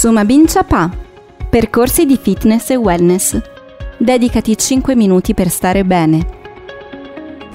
Sumabin Chapa. Percorsi di fitness e wellness. Dedicati 5 minuti per stare bene.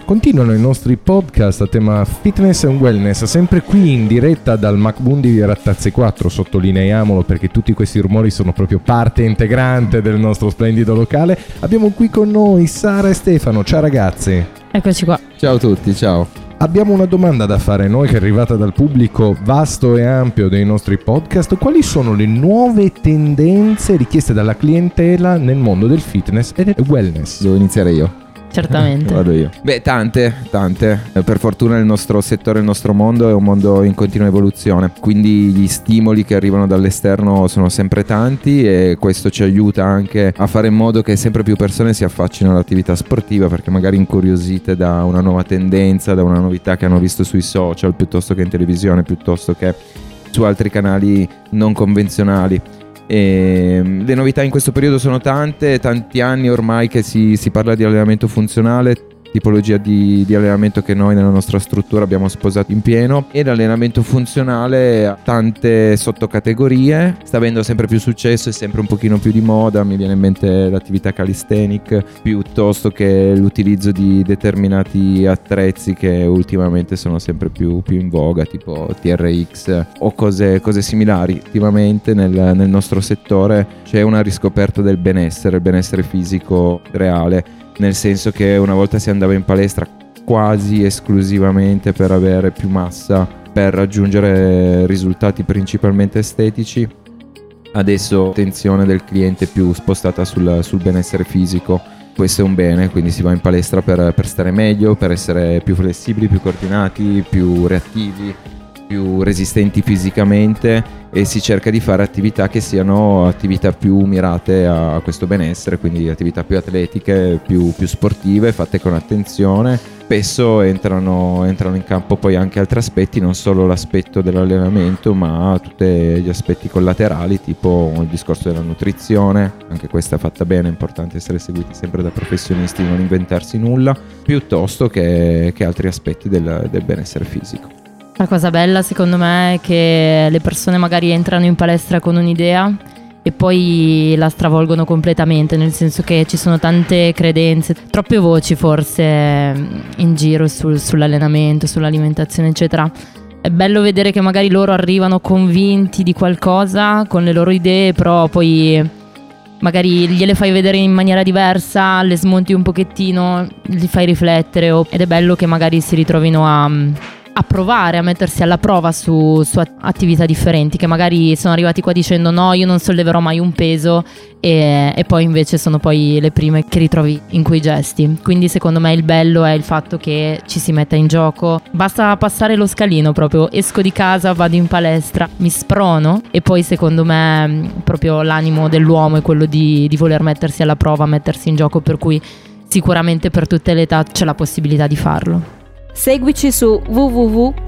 Continuano i nostri podcast a tema fitness and wellness, sempre qui in diretta dal MacBundi di Rattazze 4, sottolineiamolo perché tutti questi rumori sono proprio parte integrante del nostro splendido locale. Abbiamo qui con noi Sara e Stefano, ciao ragazzi. Eccoci qua. Ciao a tutti, ciao. Abbiamo una domanda da fare noi che è arrivata dal pubblico vasto e ampio dei nostri podcast. Quali sono le nuove tendenze richieste dalla clientela nel mondo del fitness e del wellness? Devo iniziare io. Certamente. Vado io. Beh, tante, tante. Eh, Per fortuna il nostro settore, il nostro mondo è un mondo in continua evoluzione, quindi gli stimoli che arrivano dall'esterno sono sempre tanti e questo ci aiuta anche a fare in modo che sempre più persone si affaccino all'attività sportiva perché magari incuriosite da una nuova tendenza, da una novità che hanno visto sui social piuttosto che in televisione, piuttosto che su altri canali non convenzionali. E le novità in questo periodo sono tante, tanti anni ormai che si, si parla di allenamento funzionale, tipologia di, di, allenamento che noi nella nostra struttura abbiamo sposato in pieno. E l'allenamento funzionale ha tante sottocategorie, sta avendo sempre più successo e sempre un pochino più di moda, mi viene in mente l'attività calisthenic piuttosto che l'utilizzo di determinati attrezzi che ultimamente sono sempre più, più in voga tipo TRX o cose, cose similari. Ultimamente nel, nel nostro settore c'è una riscoperta del benessere, il benessere fisico reale nel senso che una volta si andava in palestra quasi esclusivamente per avere più massa, per raggiungere risultati principalmente estetici. Adesso l'attenzione del cliente più spostata sul, sul, benessere fisico. Questo è un bene, quindi si va in palestra per, per stare meglio, per essere più flessibili, più coordinati, più reattivi, più resistenti fisicamente e si cerca di fare attività che siano attività più mirate a questo benessere, quindi attività più atletiche, più, più sportive, fatte con attenzione. Spesso entrano, entrano, in campo poi anche altri aspetti, non solo l'aspetto dell'allenamento, ma tutti gli aspetti collaterali, tipo il discorso della nutrizione, anche questa fatta bene, è importante essere seguiti sempre da professionisti, non inventarsi nulla, piuttosto che, che altri aspetti del, del benessere fisico. La cosa bella secondo me è che le persone magari entrano in palestra con un'idea e poi la stravolgono completamente, nel senso che ci sono tante credenze, troppe voci forse in giro sul, sull'allenamento, sull'alimentazione, eccetera. È bello vedere che magari loro arrivano convinti di qualcosa con le loro idee, però poi magari gliele fai vedere in maniera diversa, le smonti un pochettino, li fai riflettere ed è bello che magari si ritrovino a a provare a mettersi alla prova su, su, attività differenti che magari sono arrivati qua dicendo no io non solleverò mai un peso e, e, poi invece sono poi le prime che ritrovi in quei gesti. Quindi secondo me il bello è il fatto che ci si metta in gioco. Basta passare lo scalino proprio esco di casa vado in palestra mi sprono e poi secondo me proprio l'animo dell'uomo è quello di, di voler mettersi alla prova mettersi in gioco per cui sicuramente per tutte le età c'è la possibilità di farlo Seguici su www.mboom.it.